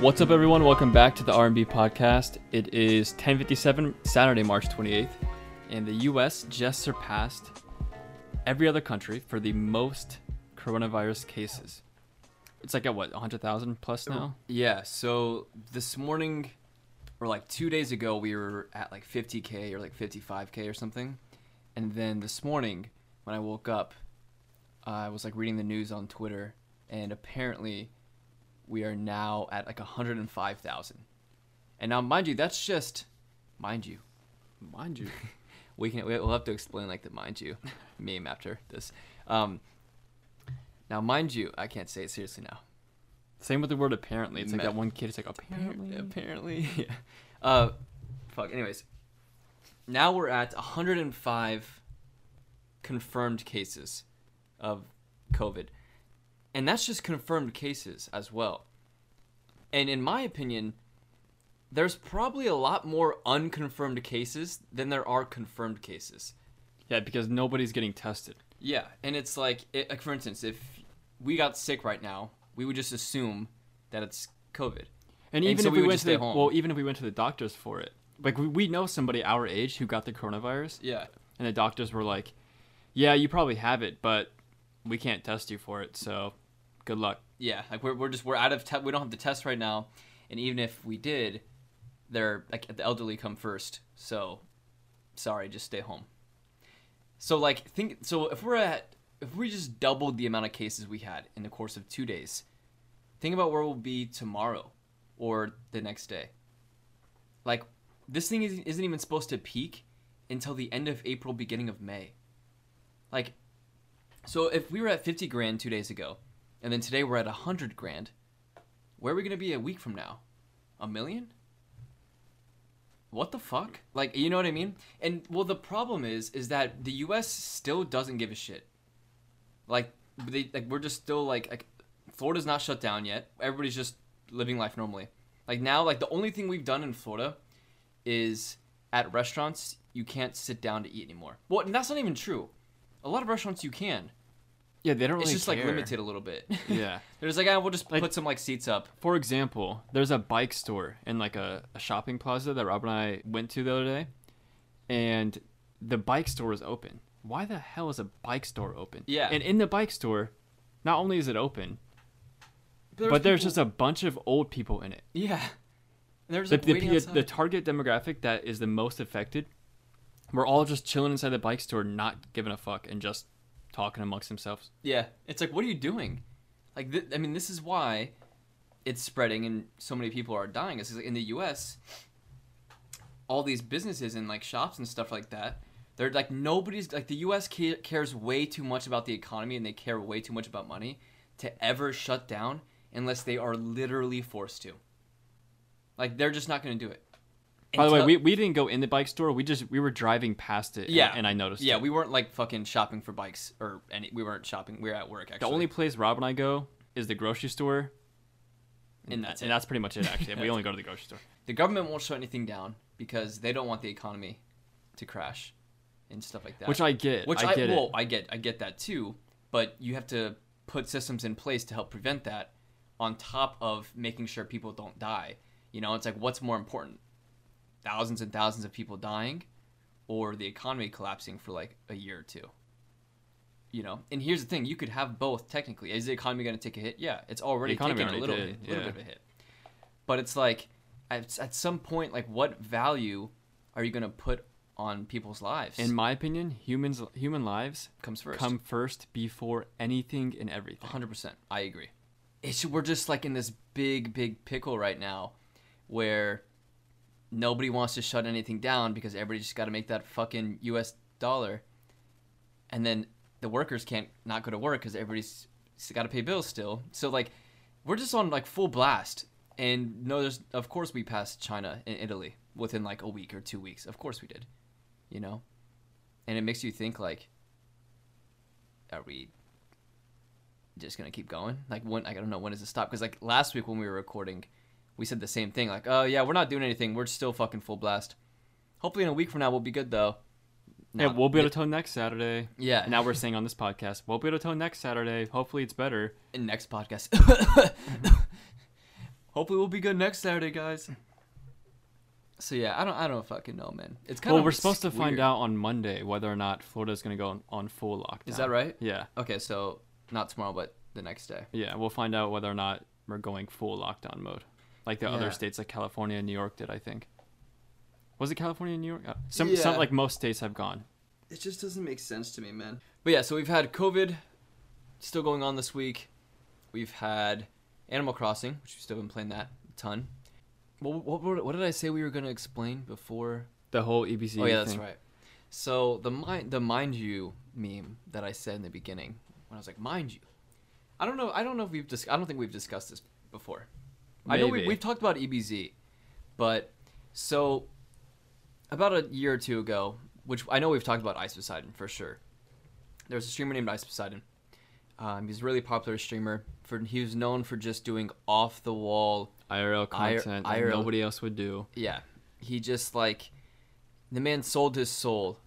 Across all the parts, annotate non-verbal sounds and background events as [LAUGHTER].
What's up, everyone? Welcome back to the R&B podcast. It is 10:57 Saturday, March 28th, and the U.S. just surpassed every other country for the most coronavirus cases. It's like at what 100,000 plus now. Yeah, so this morning or like 2 days ago we were at like 50k or like 55k or something. And then this morning when I woke up I was like reading the news on Twitter and apparently we are now at like 105,000. And now mind you that's just mind you. Mind you, [LAUGHS] We can we'll have to explain like the mind you [LAUGHS] meme after this. Um now mind you, I can't say it seriously now. same with the word apparently. It's like Me- that one kid. It's like apparently. Apparently. [LAUGHS] yeah. Uh, fuck. Anyways, now we're at 105 confirmed cases of COVID, and that's just confirmed cases as well. And in my opinion, there's probably a lot more unconfirmed cases than there are confirmed cases. Yeah, because nobody's getting tested. Yeah, and it's like, it, like for instance, if we got sick right now, we would just assume that it's COVID. And And even so if we we, went to the, home. well, even if we went to the doctors for it, like we, we know somebody our age who got the coronavirus, Yeah. and the doctors were like, "Yeah, you probably have it, but we can't test you for it, so good luck." Yeah, like we're, we're just we're out of te- we don't have the test right now, and even if we did, they're like the elderly come first. So, sorry, just stay home. So like think so if we're at if we just doubled the amount of cases we had in the course of two days, think about where we'll be tomorrow or the next day. Like this thing is, isn't even supposed to peak until the end of April, beginning of May. Like, so if we were at fifty grand two days ago, and then today we're at hundred grand. Where are we gonna be a week from now? A million? What the fuck? Like, you know what I mean? And well, the problem is, is that the U.S. still doesn't give a shit. Like, they like we're just still like like Florida's not shut down yet. Everybody's just living life normally. Like now, like the only thing we've done in Florida is at restaurants you can't sit down to eat anymore. Well, and that's not even true. A lot of restaurants you can. Yeah, they don't It's really just like limited a little bit. [LAUGHS] Yeah. They're just like, ah, we'll just Like- put some like seats up. For example, there's a bike store in like a, a shopping plaza that Rob and I went to the other day, and the bike store is open. Why the hell is a bike store open? Yeah. And in the bike store, not only is it open, but there's just a bunch of old people in it. yeah. And There's The, like the, the, the target demographic that is the most affected, we're all just chilling inside the bike store, not giving a fuck, and just talking amongst themselves. yeah, it's like, what are you doing? Like, th- I mean, this is why it's spreading and so many people are dying. Is like in the U.S., all these businesses and like shops and stuff like that, they're like nobody's like the U.S. ca- cares way too much about the economy and they care way too much about money to ever shut down unless they are literally forced to. Like they're just not going to do it. By the way, we, we didn't go in the bike store. We just we were driving past it. Yeah. and, I noticed. yeah, it. we weren't like fucking shopping for bikes or any. We weren't shopping. We were at work Actually, The only place Rob and I go is the grocery store, and that's and it. that's pretty much it. Actually, we only go to the grocery store. [LAUGHS] the government won't shut anything down because they don't want the economy to crash and stuff like that. Which I get. which I I, get well. I get I get that too, but you have to put systems in place to help prevent that on top of making sure people don't die. You know, it's like what's more important? Thousands and thousands of people dying or the economy collapsing for like a year or two. You know, and here's the thing: you could have both. Technically, is the economy going to take a hit? Yeah, it's already taking a little, did, bit, little yeah. bit of a hit. But it's like, at, at some point, like, what value are you going to put on people's lives? In my opinion, humans human lives comes first. come first before anything and everything. hundred percent. I agree. It's we're just like in this big, big pickle right now, where nobody wants to shut anything down because everybody just got to make that fucking U.S. dollar, and then the workers can't not go to work because everybody's got to pay bills still. So like, we're just on like full blast. And no, there's of course we passed China and Italy within like a week or two weeks. Of course we did, you know, and it makes you think like, are we just gonna keep going? Like when I don't know when does it stop? Because like last week when we were recording, we said the same thing. Like, oh yeah, we're not doing anything. We're still fucking full blast. Hopefully in a week from now we'll be good though. yeah, we'll be able to tow next Saturday. Yeah. Now we're saying on this podcast, we'll be able to tow next Saturday. Hopefully it's better. in next podcast. [LAUGHS] [LAUGHS] Hopefully, we'll be good next Saturday, guys. So yeah, I don't, I don't fucking know, man. It's kind Well, of. we're supposed to find out on Monday whether or not Florida's going to go on, on full lockdown. Is that right? Yeah. Okay, so not tomorrow, but the next day. Yeah, we'll find out whether or not we're going full lockdown mode, like the Yeah. other states, like California and New York did. I think. Was it California and New York? Uh, Some, some like most states have gone. It just doesn't make sense to me, man. But yeah, so we've had COVID still going on this week. We've had Animal Crossing, which we've still been playing that a ton. What, what, what, what did I say we were going to explain before? The whole EBZ. oh yeah, that's right. So the mind the mind you meme that I said in the beginning when I was like mind you, I don't know. I don't know if we've dis- I don't think we've discussed this before. I know we, we've talked about EBZ, but so about a year or two ago, which I know we've talked about Ice Poseidon for sure. There was a streamer named Ice Poseidon. Um, he's a really popular streamer. For he was known for just doing off the wall IRL content that IRL. nobody else would do. yeah, he just like the man sold his soul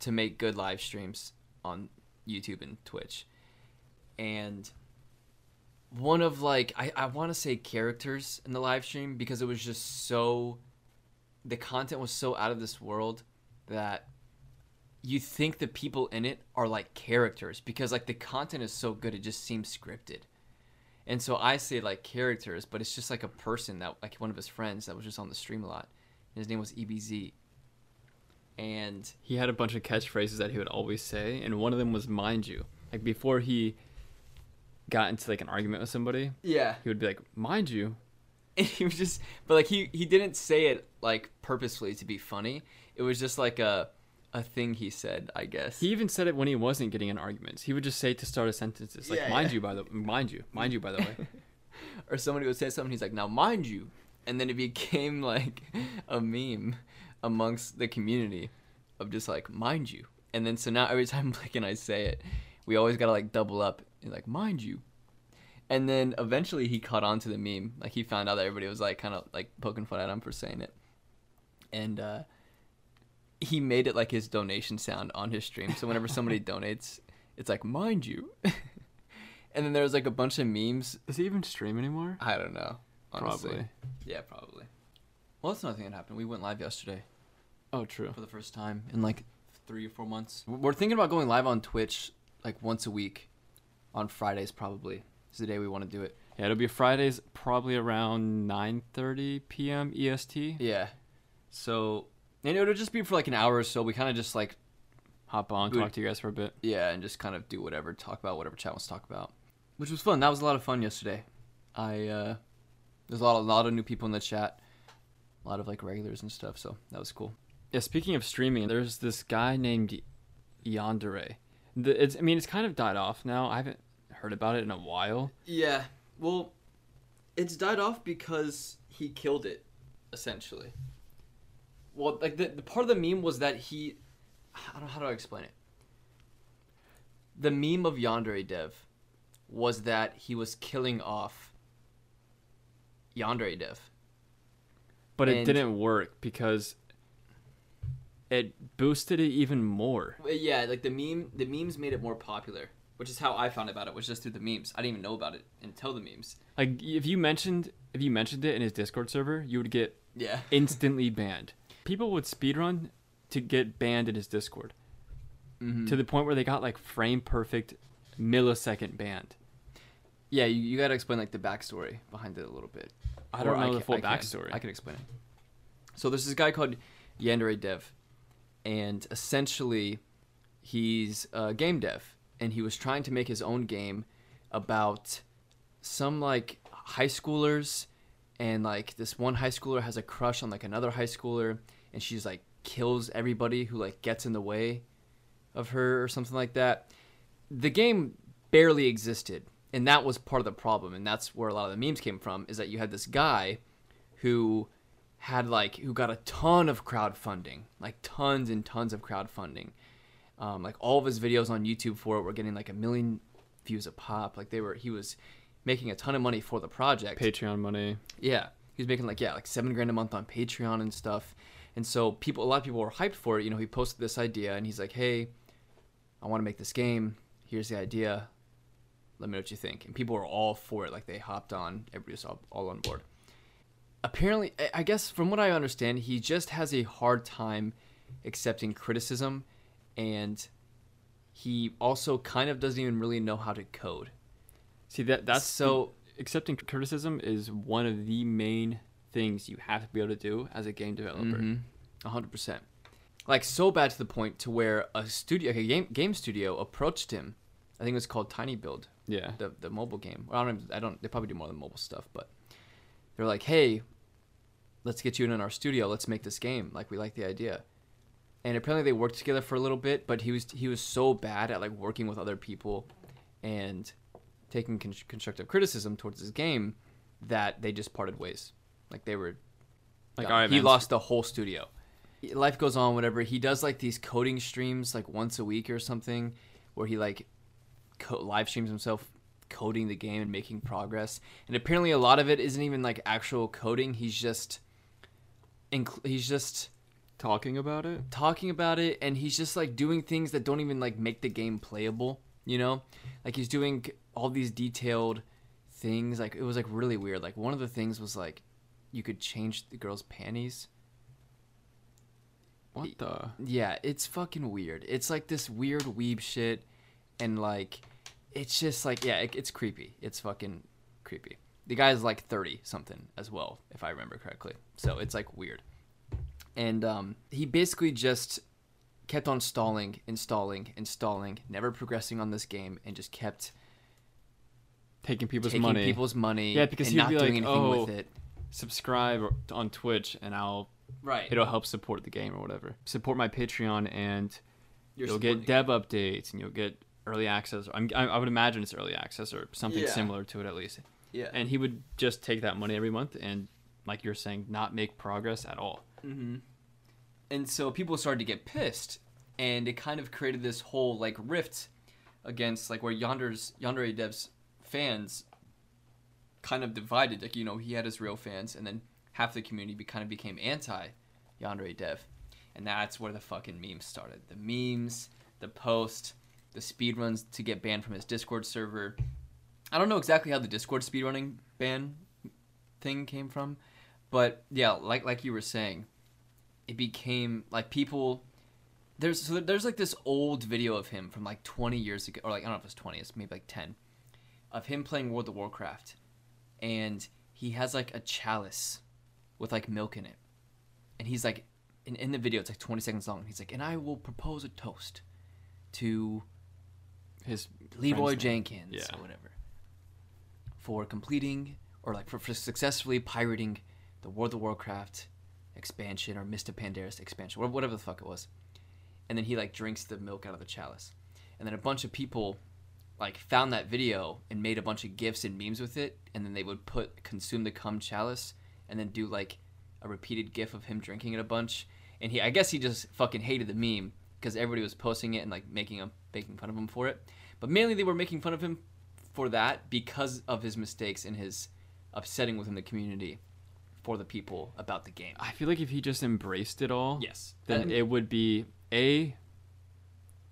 to make good live streams on YouTube and Twitch. And one of like I, I want to say characters in the live stream because it was just so the content was so out of this world that you think the people in it are like characters because like the content is so good it just seems scripted. And so I say like characters, but it's just like a person that like one of his friends that was just on the stream a lot. His name was EBZ. And He had a bunch of catchphrases that he would always say, and one of them was "mind you." Like before he got into like an argument with somebody, yeah, he would be like, "Mind you." [LAUGHS] and he was just but like he he didn't say it like purposefully to be funny. It was just like a a thing he said, I guess. He even said it when he wasn't getting in arguments. He would just say to start a sentence, "Like, Yeah, mind yeah. you, by the mind you, mind you, by the way." [LAUGHS] or somebody would say something he's like now mind you and then it became [LAUGHS] like a meme amongst the community of just like mind you and then so now every time blake and i say it we always gotta like double up like mind you and then eventually he caught on to the meme like he found out that everybody was like kind of like poking fun at him for saying it and uh he made it like his donation sound on his stream so whenever somebody [LAUGHS] donates it's like mind you [LAUGHS] and then there was like a bunch of memes Does he even stream anymore? I don't know. Honestly. Probably. Yeah, probably. Well, that's another thing that happened. We went live yesterday Oh, true. for the first time in like three or four months. We're thinking about going live on Twitch like once a week on Fridays, probably. Is the day we want to do it. Yeah, it'll be Fridays, probably around 9:30 p.m. EST. Yeah. So, and it'll just be for like an hour or so. We kind of just like, Hop on, Good. talk to you guys for a bit. yeah, and just kind of do whatever, talk about whatever chat wants to talk about, which was fun. That was a lot of fun yesterday. I, uh, there's a lot, a lot of new people in the chat, a lot of like regulars and stuff. So that was cool. Yeah, speaking of streaming, there's this guy named Yandere. The, it's, I mean, it's kind of died off now. I haven't heard about it in a while. Yeah. Well, it's died off because he killed it, essentially. Well, like the, the part of the meme was that he, I don't know how do I explain it. The meme of Yandere Dev was that he was killing off Yandere Dev. But it didn't work because it boosted it even more. Yeah, like the meme, the memes made it more popular, which is how I found about it. Was just through the memes. I didn't even know about it until the memes. Like if you mentioned if you mentioned it in his Discord server, you would get Yeah. [LAUGHS] instantly banned. People would speedrun to get banned in his Discord Mm-hmm. to the point where they got like frame perfect millisecond banned. Yeah, you, you got to explain like the backstory behind it a little bit. I don't Or know the full I can. backstory. I can explain it. So there's this guy called Yandere Dev, and essentially, he's a game dev, and he was trying to make his own game about some like high schoolers, and like this one high schooler has a crush on like another high schooler, and she's like kills everybody who like gets in the way of her or something like that. The game barely existed, and that was part of the problem, and that's where a lot of the memes came from. Is that you had this guy who had like who got a ton of crowdfunding, like tons and tons of crowdfunding. Um, like all of his videos on YouTube for it were getting like a million views a pop. Like they were, he was making a ton of money for the project. Patreon money. Yeah, he was making like yeah, like seven grand a month on Patreon and stuff. And so people, a lot of people were hyped for it. You know, he posted this idea and he's like, "Hey, I want to make this game. Here's the idea. Let me know what you think." And people were all for it. Like they hopped on. Everybody was all, all on board. Apparently, I- guess from what I understand, he just has a hard time accepting criticism, and he also kind of doesn't even really know how to code. See that that's so accepting criticism is one of the main things you have to be able to do as a game developer. Mhm. Hundred percent. Like so bad to the point to where a studio, like a game game studio, approached him. I think it was called tinyBuild, Yeah. the the mobile game. Well, I don't. I don't. They probably do more than mobile stuff, but they're like, hey, let's get you in our studio. Let's make this game. Like we like the idea. And apparently they worked together for a little bit, but he was he was so bad at like working with other people, and taking con- constructive criticism towards his game that they just parted ways. Like they were Like, all right, he man, lost the whole studio. Life goes on, whatever. He does like these coding streams like once a week or something, where he like co- live streams himself coding the game and making progress. And apparently, a lot of it isn't even like actual coding. He's just, inc- he's just Talking about it. talking about it, and he's just like doing things that don't even like make the game playable. You know, like he's doing all these detailed things. Like it was like really weird. Like one of the things was like you could change the girl's panties. What the? Yeah, it's fucking weird. It's like this weird weeb shit, and like, it's just like yeah, it, it's creepy. It's fucking creepy. The guy's like thirty something as well, if I remember correctly. So it's like weird, and um, he basically just kept on stalling, installing, installing, never progressing on this game, and just kept Taking people's taking money. people's money. Yeah, because and he'd not be doing like, anything "Oh, with it. Subscribe on Twitch, and I'll Right. it'll help support the game or whatever. Support my Patreon, and You're you'll get dev updates, and you'll get early access. I'm, I, I would imagine it's early access or something Yeah. similar to it at least. Yeah. And he would just take that money every month and, like you're saying, not make progress at all. Mm-hmm. And so people started to get pissed, and it kind of created this whole like rift against like where Yonder's Yandere Dev's fans kind of divided. Like you know he had his real fans, and then half the community be, kind of became anti Yandere Dev, and that's where the fucking memes started. The memes, the post, the speedruns to get banned from his Discord server. I don't know exactly how the Discord speedrunning ban thing came from, but yeah, like like you were saying, it became like people. There's so there's like this old video of him from like 20 years ago, or like I don't know if it's 20, it's maybe like 10, of him playing World of Warcraft, and he has like a chalice with like milk in it, and he's like, in, in the video it's like 20 seconds long. He's like, and I will propose a toast to His Leroy. Jenkins Yeah. or whatever for completing or like for, for successfully pirating the World of Warcraft expansion or Mists of Pandaria expansion, or whatever the fuck it was. And then he like drinks the milk out of the chalice. And then a bunch of people like found that video and made a bunch of gifs and memes with it, and then they would put consume the cum chalice and then do like a repeated gif of him drinking it a bunch. And he I guess he just fucking hated the meme because everybody was posting it and like making him making fun of him for it. But mainly they were making fun of him for that because of his mistakes and his upsetting within the community for the people about the game. I feel like if he just embraced it all, Yes. then And- it would be a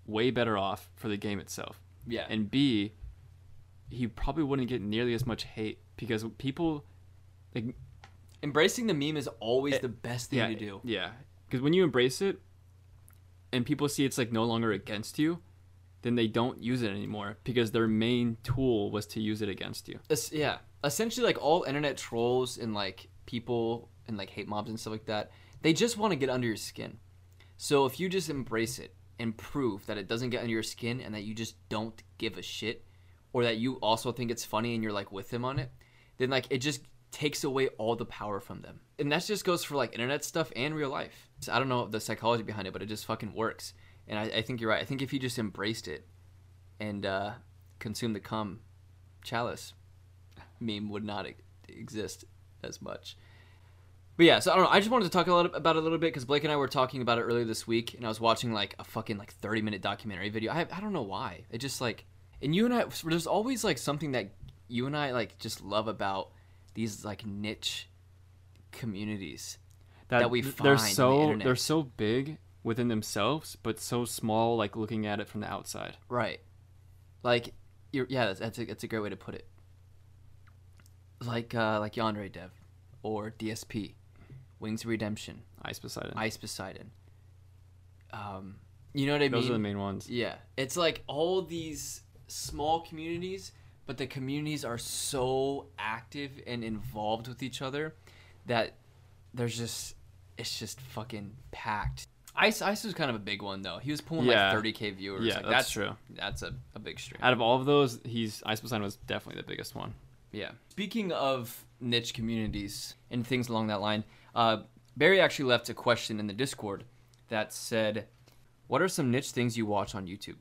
way better off for the game itself, yeah. and b he probably wouldn't get nearly as much hate because people like embracing the meme is always It- the best thing yeah to do. yeah because when you embrace it and people see it's like no longer against you then they don't use it anymore because their main tool was to use it against you Es- yeah. Essentially like all internet trolls and like people and like hate mobs and stuff like that, they just want to get under your skin. So if you just embrace it and prove that it doesn't get under your skin and that you just don't give a shit or that you also think it's funny and you're like with them on it, then like it just takes away all the power from them. And that just goes for like internet stuff and real life. So I don't know the psychology behind it, but it just fucking works. And I, I think you're right. I think if you just embraced it and uh, consumed the cum chalice, meme would not e- exist as much. But yeah, so I don't know. I just wanted to talk a little about it a little bit because Blake and I were talking about it earlier this week, and I was watching like a fucking like thirty minute documentary video. I I don't know why. It just like, and you and I, there's always like something that you and I like just love about these like niche communities. that we find they're on the so they're so big within themselves but so small like looking at it from the outside Right. Like, you're, yeah, that's, that's a that's a great way to put it. Like uh, like Yandere Dev, or DSP, Wings of Redemption, Ice Poseidon. Ice Poseidon. Um, you know what I Those mean? Those are the main ones. Yeah, it's like all these small communities, but the communities are so active and involved with each other that there's just it's just fucking packed. Ice Ice was kind of a big one though. He was pulling Yeah. like 30k viewers. Yeah, like, that's true. That's a, a big stream. Out of all of those, he's Ice Poseidon was definitely the biggest one. Yeah. Speaking of niche communities and things along that line, uh, Barry actually left a question in the Discord that said, "What are some niche things you watch on YouTube,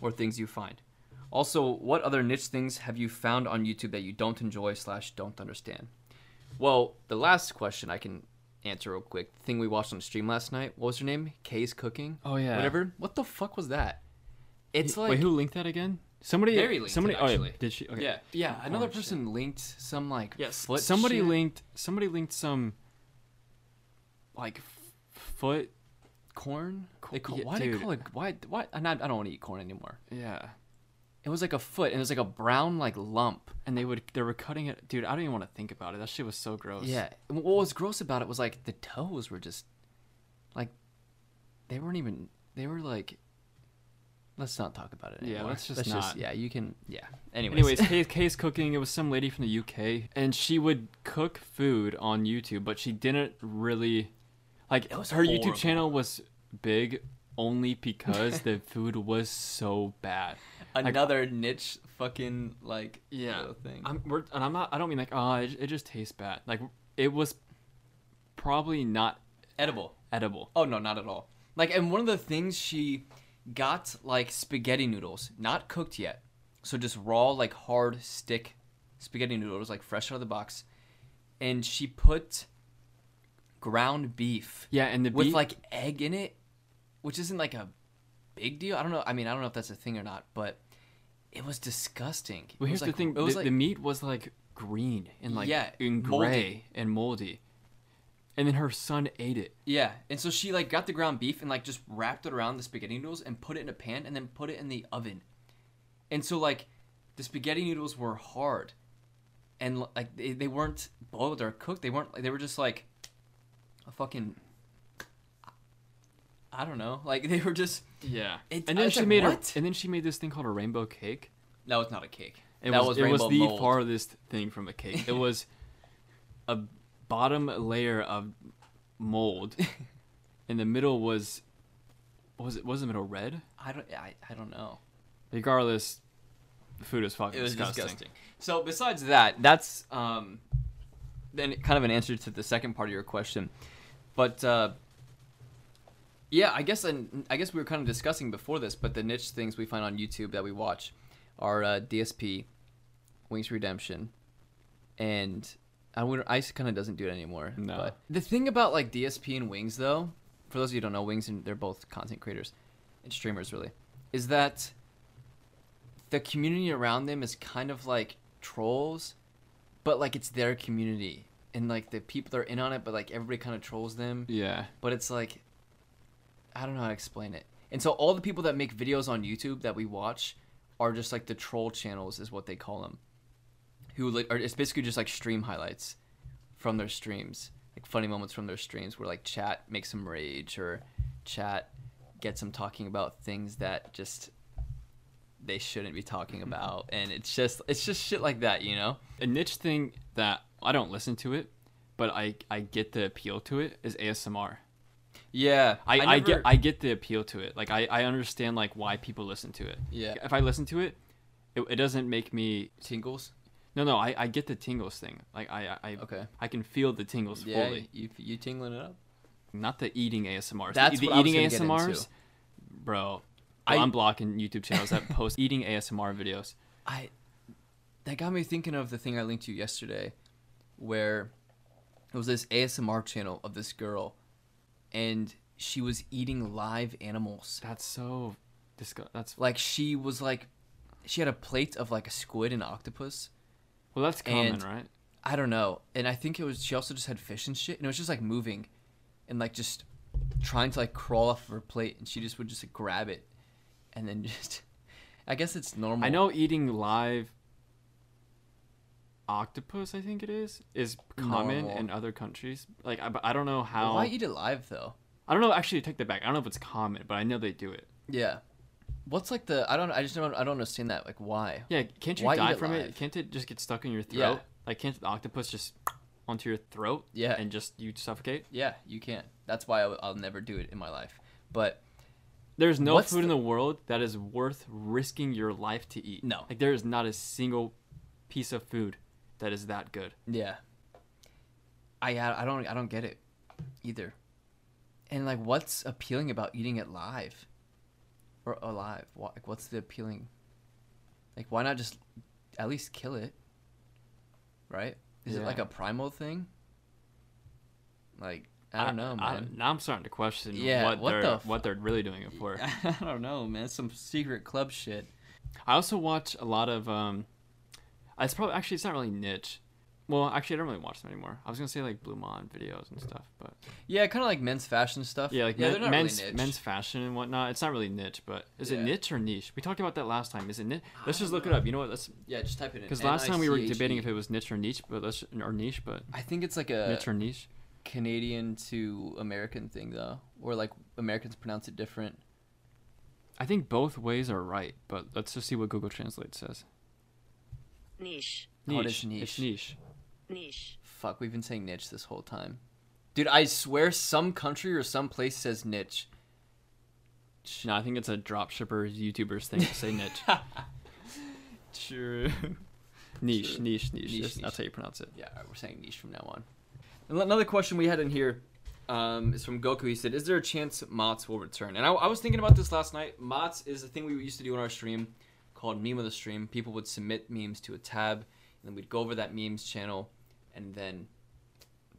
or things you find? Also, what other niche things have you found on YouTube that you don't enjoy slash don't understand?" Well, the last question I can answer real quick. The thing we watched on stream last night. What was her name? Kay's cooking. Oh, yeah. Whatever. What the fuck was that? It's like Wait, who linked that again? Somebody. Barry linked somebody. it, oh, yeah, did she? Okay. yeah, yeah. Oh, another Oh, shit. person linked some like Yes. foot somebody shit. linked. Somebody linked some. Like, f- foot. corn. They call, Yeah, why do they call it why why? And I, I don't want to eat corn anymore. Yeah. It was like a foot, and it was like a brown like lump. And they would. They were cutting it. Dude, I don't even want to think about it. That shit was so gross. Yeah. What was gross about it was like the toes were just like they weren't even. They were like. Let's not talk about it Yeah, anymore. let's just not. yeah, you can. Yeah. Anyways. Anyways, [LAUGHS] Kay's, Kay's cooking. It was some lady from the UK, and she would cook food on YouTube, but she didn't really like It was her horrible. YouTube channel was big only because the [LAUGHS] food was so bad. another niche fucking like Yeah. thing. I'm we're, and I'm not. I don't mean like oh, it, it just tastes bad. Like it was probably not edible. edible. Oh no, not at all. Like, and one of the things she got like spaghetti noodles, not cooked yet, so just raw like hard stick spaghetti noodles, like fresh out of the box, and she put ground beef Yeah, and the with beef, like egg in it, which isn't like a big deal. I don't know. I mean, I don't know if that's a thing or not, but it was disgusting. Well, here's like, the thing: the, like the meat was like green and like Yeah, moldy. gray and moldy, and then her son ate it. Yeah, and so she like got the ground beef and like just wrapped it around the spaghetti noodles and put it in a pan and then put it in the oven. And so like the spaghetti noodles were hard, and like they, they weren't boiled or cooked. They weren't. They were just like a fucking. I don't know. Like [LAUGHS] they were just. Yeah, It- and then she like, made "What?" a, and then she made this thing called a rainbow cake. That was not a cake. It that was, was, it was the mold. farthest thing from a cake. It [LAUGHS] was a bottom layer of mold. [LAUGHS] In the middle was was it was the middle red? I don't. I, I don't know. Regardless, the food is fucking It was disgusting. disgusting. So besides that, that's um, then kind of an answer to the second part of your question, but uh, yeah, I guess and I guess we were kind of discussing before this, but the niche things we find on YouTube that we watch are uh, DSP, Wings Redemption, and I would Ice kind of doesn't do it anymore. No. But the thing about like DSP and Wings though, for those of you who don't know, Wings and they're both content creators and streamers really, is that the community around them is kind of like trolls, but like it's their community. And like the people are in on it, but like everybody kind of trolls them. Yeah, But it's like I don't know how to explain it. And so all the people that make videos on YouTube that we watch are just like the troll channels is what they call them. Who like are it's basically just like stream highlights from their streams. Like funny moments from their streams where like chat makes them rage or chat gets them talking about things that just they shouldn't be talking mm-hmm. about and it's just it's just shit like that, you know? a niche thing that I don't listen to it, but I I get the appeal to it is ASMR. Yeah. I, I, get never- I get the appeal to it. Like I, I understand like why people listen to it. Yeah. If I listen to it, it, it doesn't make me tingles. no no I, I get the tingles thing. Like I I Okay. I can feel the tingles Yeah, fully. you you tingling it up? Not the eating ASMRs. That's the, what I was eating get. ASMRs, bro. I- I'm blocking YouTube channels that post eating ASMR videos. I that got me thinking of the thing I linked to you yesterday, where it was this ASMR channel of this girl, and she was eating live animals. That's so disgust. That's Like she was like, she had a plate of like a squid and octopus. well, that's common, And- right? I don't know, and I think it was she also just had fish and shit, and it was just like moving, and like just trying to like crawl off of her plate, and she just would just like, grab it, and then [LAUGHS] just. I guess it's normal. I know eating live octopus, I think it is, is common Normal. in other countries. Like, I, I don't know how. Why eat it live though? I don't know. Actually, take that back. I don't know if it's common, but I know they do it. Yeah. What's like the I don't I just don't I don't understand that like why? Yeah, can't you Why eat die it from live? it? Can't it just get stuck in your throat? Yeah. Like, can't the octopus just [SNIFFS] onto your throat? Yeah. And just you suffocate? Yeah, you can't That's why I, will never do it in my life. But There's no What's food in the- the world that is worth risking your life to eat. No. Like, there is not a single piece of food that is that good. yeah, I I don't I don't get it either. And like, what's appealing about eating it live or alive? What, like, what's the appealing? Like, why not just at least kill it? Right? Is it like a primal thing? Like, I don't know, I- man. now I'm starting to question Yeah, what, what they're the f- what they're really doing it [LAUGHS] for. I don't know, man. Some secret club shit. I also watch a lot of um it's probably actually it's not really niche. Well, actually I don't really watch them anymore. I was gonna say like Blue Mon videos and stuff, but Yeah, kind of like men's fashion stuff. yeah, like yeah, men- they're not men's really niche. men's fashion and whatnot. It's not really niche, but is it niche or niche? We talked about that last time. Is it niche? Let's just look it up. You know what? Let's Yeah, just type it in. because last time we were N I C H debating if it was niche or niche, but let's or niche, but I think it's like a niche or niche. Canadian to American thing though, or like Americans pronounce it different. I think both ways are right, but let's just see what Google Translate says. Niche, Oh, it Niche. is niche. It's niche. niche, Fuck, we've been saying niche this whole time. Dude, I swear some country or some place says niche. No, I think it's a dropshipper YouTubers thing to say [LAUGHS] niche. [LAUGHS] True. niche, True. niche, niche. Niche, That's- niche. That's how you pronounce it. Yeah, alright, we're saying niche from now on. Another question we had in here um, is from Goku. He said, "Is there a chance Mots will return?" And I, I was thinking about this last night. Mots is the thing we used to do on our stream called Meme of the Stream. People would submit memes to a tab, and then we'd go over that memes channel, and then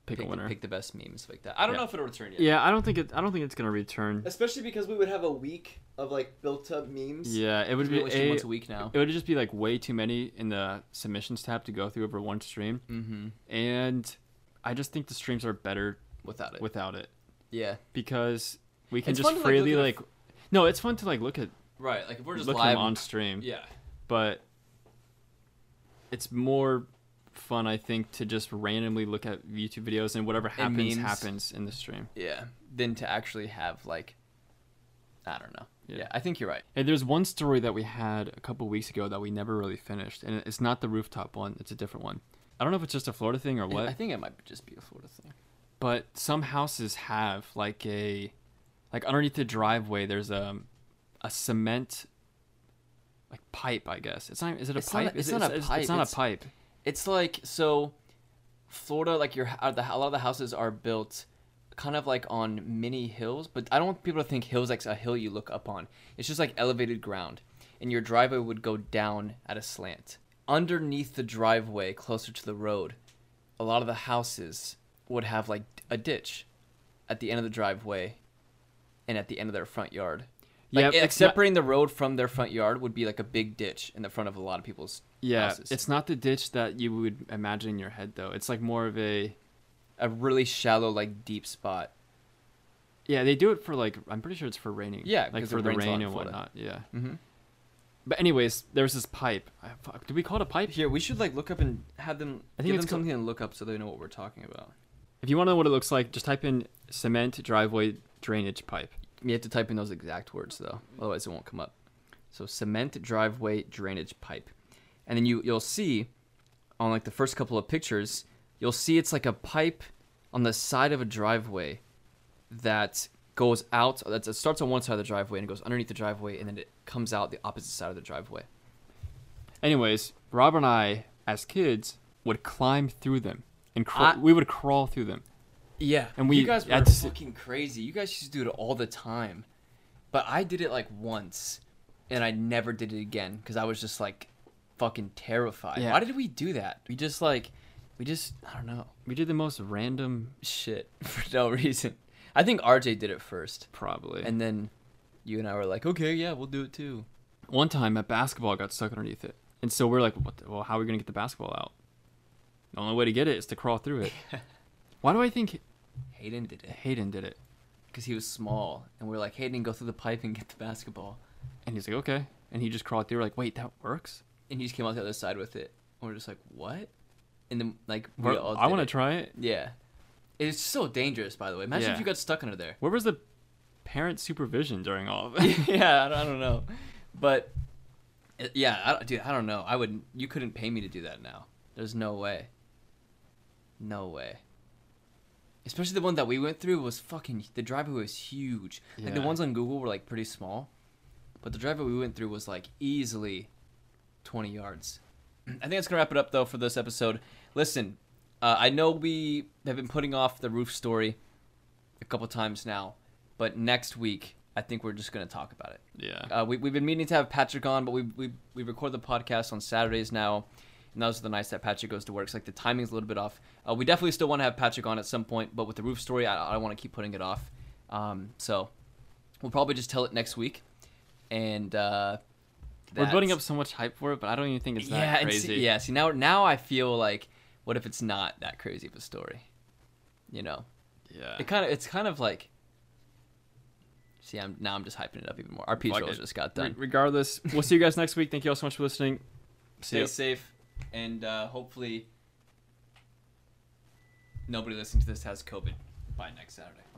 Pick, a the, winner. pick the best memes like that. I don't Yeah. know if it'll return yet. Yeah, I don't think it. I don't think it's gonna return. Especially because we would have a week of like built up memes. Yeah, it would be a, once a week now. It would just be like way too many in the submissions tab to go through over one stream, Mm-hmm. and I just think the streams are better Without it. without it yeah. because we can It's just fun to, like, freely like. No, it's fun to like look at Right. Like if we're just look live them on stream, Yeah. but it's more fun I think to just randomly look at YouTube videos and whatever happens memes. happens in the stream. Yeah. Than to actually have like, I don't know. Yeah. Yeah. I think you're right. Hey, there's one story that we had a couple weeks ago that we never really finished, and it's not the rooftop one; it's a different one. I don't know if it's just a Florida thing or what, I think it might just be a Florida thing. but some houses have like a, like underneath the driveway, there's a, a cement, like pipe. I guess it's not. Is it a It's not a- pipe? it's Is not it, a it's, pipe, It's not a pipe. It's like so, Florida. Like your uh, the a lot of the houses are built kind of like on mini hills, but I don't want people to think hills like a hill you look up on. It's just like elevated ground, and your driveway would go down at a slant. Underneath the driveway, closer to the road, a lot of the houses would have like a ditch at the end of the driveway, and at the end of their front yard. Like, Yeah, like it's not- separating the road from their front yard would be like a big ditch in the front of a lot of people's Yeah, houses. it's not the ditch that you would imagine in your head though. It's like more of a. a really shallow, like deep spot. Yeah, they do it for like I'm pretty sure it's for raining. Yeah, like 'cause for the rains a lot rain and whatnot. Yeah. Mm-hmm. But anyways, there's this pipe. Fuck, do we call it a pipe? Here, we should like look up and have them. I think give it's them called- something to look up so they know what we're talking about. If you want to know what it looks like, just type in cement driveway drainage pipe. You have to type in those exact words though, otherwise it won't come up. So cement driveway drainage pipe, and then you you'll see on like the first couple of pictures, you'll see it's like a pipe on the side of a driveway that goes out. That it starts on one side of the driveway and it goes underneath the driveway, and then it comes out the opposite side of the driveway. Anyways, Rob and I, as kids, would climb through them and crawl, I- we would crawl through them. Yeah, And we you guys were sit- fucking crazy. You guys used to do it all the time, but I did it like once, and I never did it again because I was just like fucking terrified. Yeah. Why did we do that? We just like, we just I don't know We did the most random, shit [LAUGHS] for no reason. I think RJ did it first, probably. and then you and I were like, okay, yeah, we'll do it too. one time, a basketball got stuck underneath it, and so we're like, "What? The, well, how are we gonna get the basketball out? The only way to get it is to crawl through it." [LAUGHS] Why do I think Hayden did it Hayden did it? because he was small, and we are like, Hayden, go through the pipe and get the basketball, And he's like, "Okay," and he just crawled through. We're like, wait, that works? and he just came out the other side with it. And we're just like, what? and then like we We're- all I want to try it. Yeah, it's so dangerous. By the way, imagine Yeah. if you got stuck under there. Where was the parent supervision during all of [LAUGHS] it? yeah, I don't, I don't know, but uh, yeah, I, don't- dude, I don't know. I would. You couldn't pay me to do that now. There's no way. No way. Especially the one that we went through was fucking. The driveway was huge. Like the ones on Google were like pretty small, but the driveway we went through was like easily twenty yards. [CLEARS THROAT] I think that's gonna wrap it up though for this episode. Listen, uh, I know we have been putting off the roof story a couple times now, but next week I think we're just gonna talk about it. yeah. Uh, we, we've been meaning to have Patrick on, but we, we, we record the podcast on Saturdays now. And those are the nice that Patrick goes to work. So like the timing's a little bit off. Uh, we definitely still want to have Patrick on at some point, but with the roof story, I, I want to keep putting it off. Um, so we'll probably just tell it next week. And uh, We're building up so much hype for it, but I don't even think it's that yeah, and crazy. See, yeah, see now now I feel like what if it's not that crazy of a story? You know, Yeah. it kind of it's kind of like. See, I'm now I'm just hyping it up even more. Our peach Fuck rolls it. just got Re- done. regardless, we'll see you guys next week. Thank you all so much for listening. See stay safe, and uh, hopefully nobody listening to this has COVID by next Saturday.